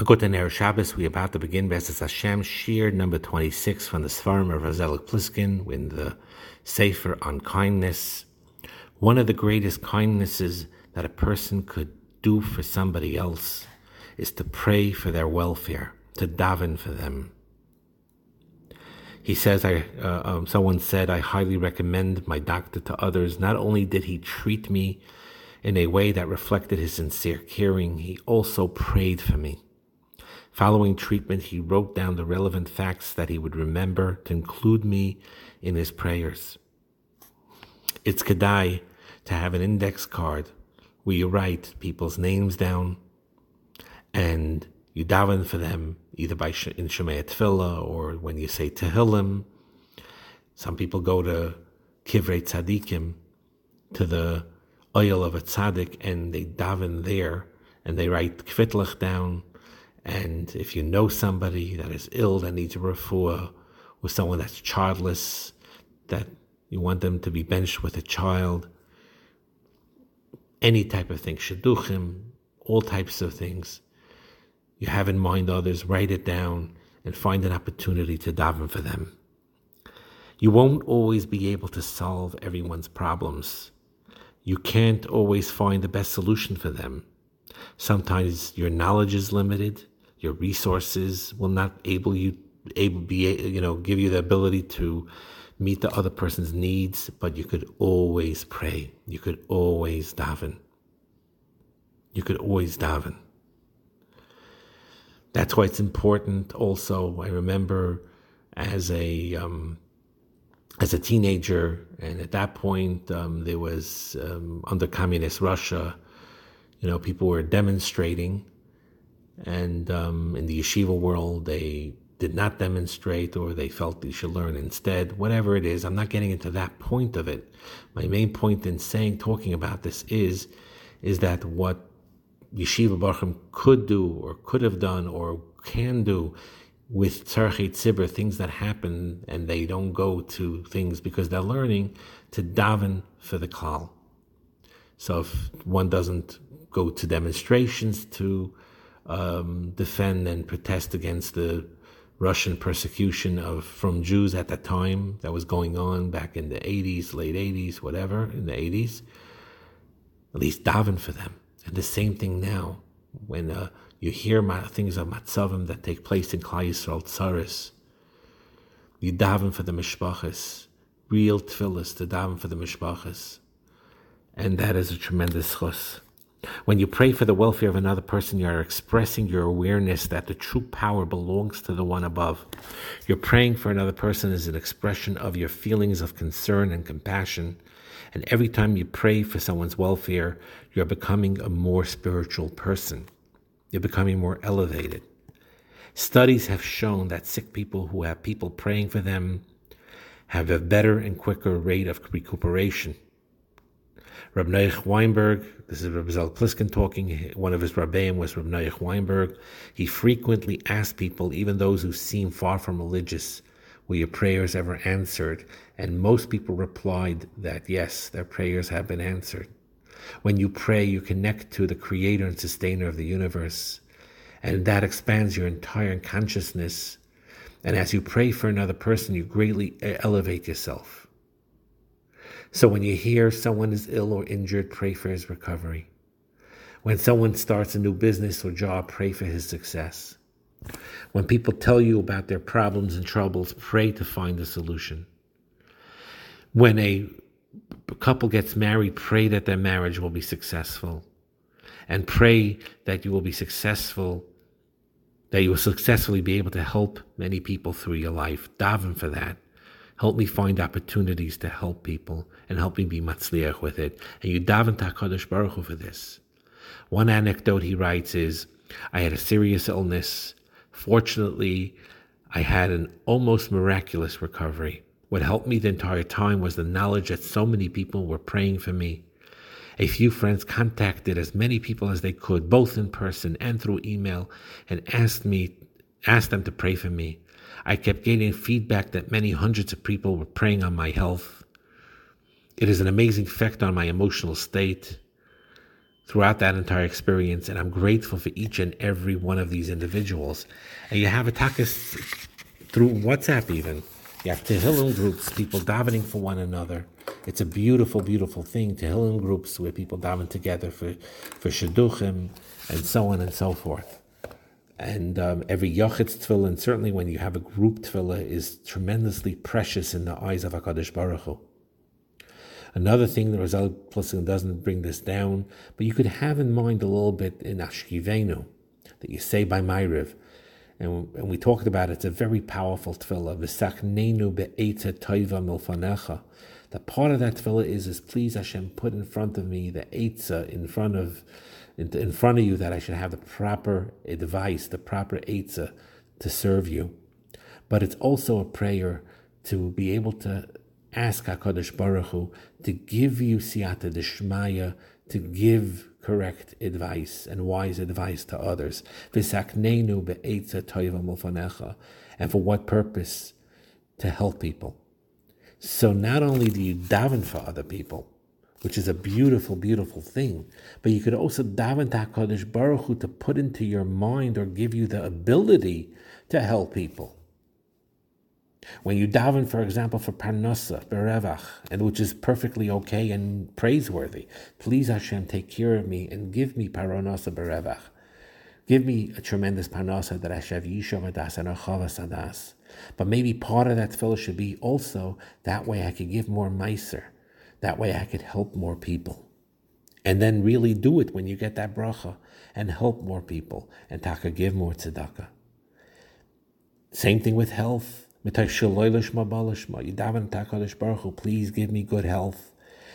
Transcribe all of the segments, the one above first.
A good Ner Shabbos, we about to begin Besas Hashem, Shir number 26 from the Sfarim of Razelik Pliskin with the Sefer on Kindness. One of the greatest kindnesses that a person could do for somebody else is to pray for their welfare, to daven for them. He says, I, uh, um, someone said, I highly recommend my doctor to others. Not only did he treat me in a way that reflected his sincere caring, he also prayed for me. Following treatment, he wrote down the relevant facts that he would remember to include me in his prayers. It's Kedai to have an index card where you write people's names down and you daven for them either by in Shemaya Tefillah or when you say Tehillim. Some people go to Kivrei Tzadikim, to the ohel of a tzaddik, and they daven there and they write Kvitlach down and if you know somebody that is ill that needs a refuah, or someone that's childless, that you want them to be benched with a child, any type of thing, shidduchim, all types of things. You have in mind others, write it down, and find an opportunity to daven for them. You won't always be able to solve everyone's problems. You can't always find the best solution for them. Sometimes your knowledge is limited your resources will not able you able be you know give you the ability to meet the other person's needs, but you could always pray. You could always daven. You could always daven. That's why it's important. Also, I remember as a um, as a teenager, and at that point um, there was um, under communist Russia. You know, people were demonstrating and um, in the yeshiva world, they did not demonstrate or they felt they should learn instead. Whatever it is, I'm not getting into that point of it. My main point in saying, talking about this is, is that what yeshiva bochur could do or could have done or can do with Tzarchei Tzibur, things that happen and they don't go to things because they're learning to daven for the klal. So if one doesn't go to demonstrations to um, defend and protest against the Russian persecution of from Jews at that time that was going on back in the 80s, late 80s, whatever, in the 80s. At least daven for them. And the same thing now, when uh, you hear things of matzavim that take place in Klal Yisrael Tsaris, you daven for the mishpachas, real tefillas to daven for the mishpachas. And that is a tremendous chus. When you pray for the welfare of another person, you are expressing your awareness that the true power belongs to the one above. Your praying for another person is an expression of your feelings of concern and compassion. And every time you pray for someone's welfare, you're becoming a more spiritual person. You're becoming more elevated. Studies have shown that sick people who have people praying for them have a better and quicker rate of recuperation. Rab Noach Weinberg, this is Rab Zal Pliskin talking, one of his rabbeim was Rab Noach Weinberg. He frequently asked people, even those who seem far from religious, were your prayers ever answered? And most people replied that yes, their prayers have been answered. When you pray, you connect to the creator and sustainer of the universe, and that expands your entire consciousness. And as you pray for another person, you greatly elevate yourself. So when you hear someone is ill or injured, pray for his recovery. When someone starts a new business or job, pray for his success. When people tell you about their problems and troubles, pray to find a solution. When a couple gets married, pray that their marriage will be successful. And pray that you will be successful, that you will successfully be able to help many people through your life. Daven for that. Help me find opportunities to help people and help me be matzliach with it. And you daven HaKadosh Baruch Hu for this. One anecdote he writes is, I had a serious illness. Fortunately, I had an almost miraculous recovery. What helped me the entire time was the knowledge that so many people were praying for me. A few friends contacted as many people as they could, both in person and through email, and asked me, asked them to pray for me. I kept getting feedback that many hundreds of people were praying on my health. It has an amazing effect on my emotional state. throughout that entire experience, and I'm grateful for each and every one of these individuals. And you have attackers through WhatsApp even. You have Tehillim groups, people davening for one another. It's a beautiful, beautiful thing. Tehillim groups where people daven together for, for shidduchim and so on and so forth. And um, every yachid's tefillah, and certainly when you have a group tefillah, is tremendously precious in the eyes of HaKadosh Baruch Hu. Another thing, the Razal Pliskin doesn't bring this down, but you could have in mind a little bit in Ashkivenu that you say by Maariv. And, and we talked about it, it's a very powerful tefillah. V'sachnenu be'eta toiva milfanecha. The part of that tefillah is, is please Hashem, put in front of me the etza in front of in, in front of you that I should have the proper advice, the proper etza to serve you. But it's also a prayer to be able to ask HaKadosh Baruch Hu to give you siyata deshmaya, to give correct advice and wise advice to others. And for what purpose? To help people. So not only do you daven for other people, which is a beautiful, beautiful thing, but you could also daven to HaKadosh Baruch Hu to put into your mind or give you the ability to help people. When you daven, for example, for parnasa, berevach, and which is perfectly okay and praiseworthy, please Hashem, take care of me and give me parnasa berevach. Give me a tremendous parnasa that I yishav adas and achavas adas. But maybe part of that tefillah should be also that way I could give more meiser. That way I could help more people. And then really do it when you get that bracha and help more people and taka give more tzedakah. Same thing with health. You daven HaKadosh Baruch Hu, please give me good health.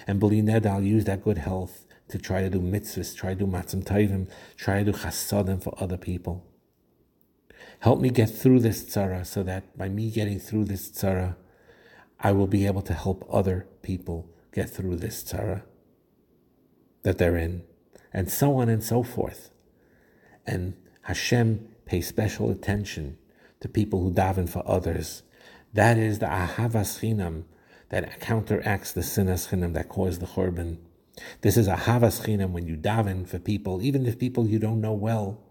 And that I'll use that good health to try to do mitzvahs, try to do maasim tovim, try to do chasadim for other people. Help me get through this tzara so that by me getting through this tzara, I will be able to help other people get through this tzara that they're in, and so on and so forth. And Hashem pays special attention to people who daven for others. That is the ahavas chinam that counteracts the sinas chinam that caused the churban. This is ahavas chinam when you daven for people, even if people you don't know well.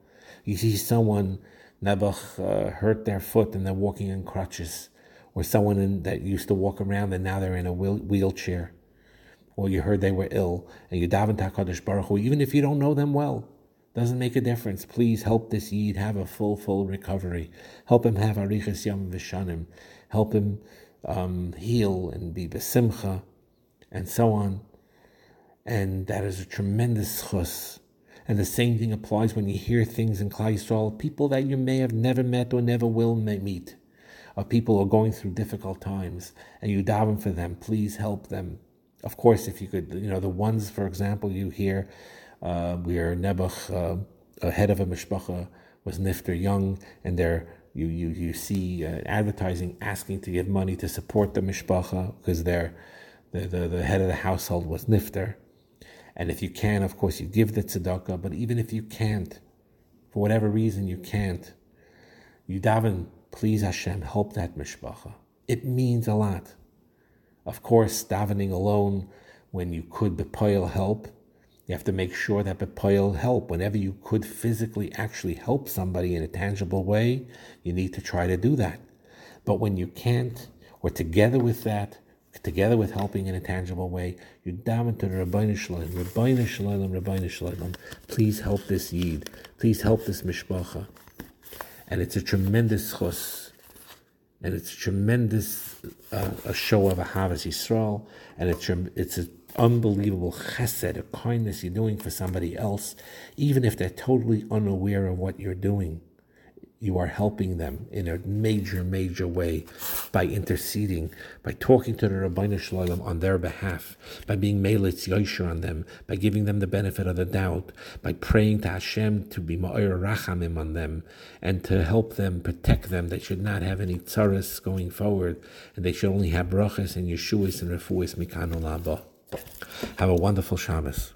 You see someone Nebuch uh, hurt their foot and they're walking in crutches, or someone in, that used to walk around and now they're in a wheel, wheelchair, or you heard they were ill and you daven Hakadosh Baruch Hu, even if you don't know them well. Doesn't make a difference. Please help this Yid have a full, full recovery. Help him have arichas yam v'shanim. Help him um, heal and be besimcha, and so on. And that is a tremendous chus. And the same thing applies when you hear things in Klal Yisrael, people that you may have never met or never will meet, or people who are going through difficult times, and you daven for them. Please help them. Of course, if you could, you know, the ones, for example, you hear uh, where Nebuch, uh, head of a mishpacha, was nifter young, and there you you you see uh, advertising asking to give money to support the mishpacha because they're the, the, the head of the household was nifter. And if you can, of course, you give the tzedakah. But even if you can't, for whatever reason you can't, you daven, please Hashem, help that mishpacha. It means a lot. Of course, davening alone when you could bepoil help you have to make sure that Bepoil help. Whenever you could physically actually help somebody in a tangible way, you need to try to do that. But when you can't, or together with that, together with helping in a tangible way, you daven to the Ribono Shel Olam, Rabbeinu Shalom, Ribono Shel Olam. Please help this Yid. Please help this Mishpacha. And it's a tremendous chus. And it's tremendous uh, a show of a Havas Yisrael. And it's, it's a unbelievable chesed, a kindness you're doing for somebody else, even if they're totally unaware of what you're doing. You are helping them in a major, major way by interceding, by talking to the Ribono Shel Olam on their behalf, by being Melitz Yosher on them, by giving them the benefit of the doubt, by praying to Hashem to be Ma'ir Rachamim on them, and to help them, protect them. They should not have any tzaras going forward, and they should only have brachas and Yeshuas and refuas mikanu laba. Have a wonderful Shabbos.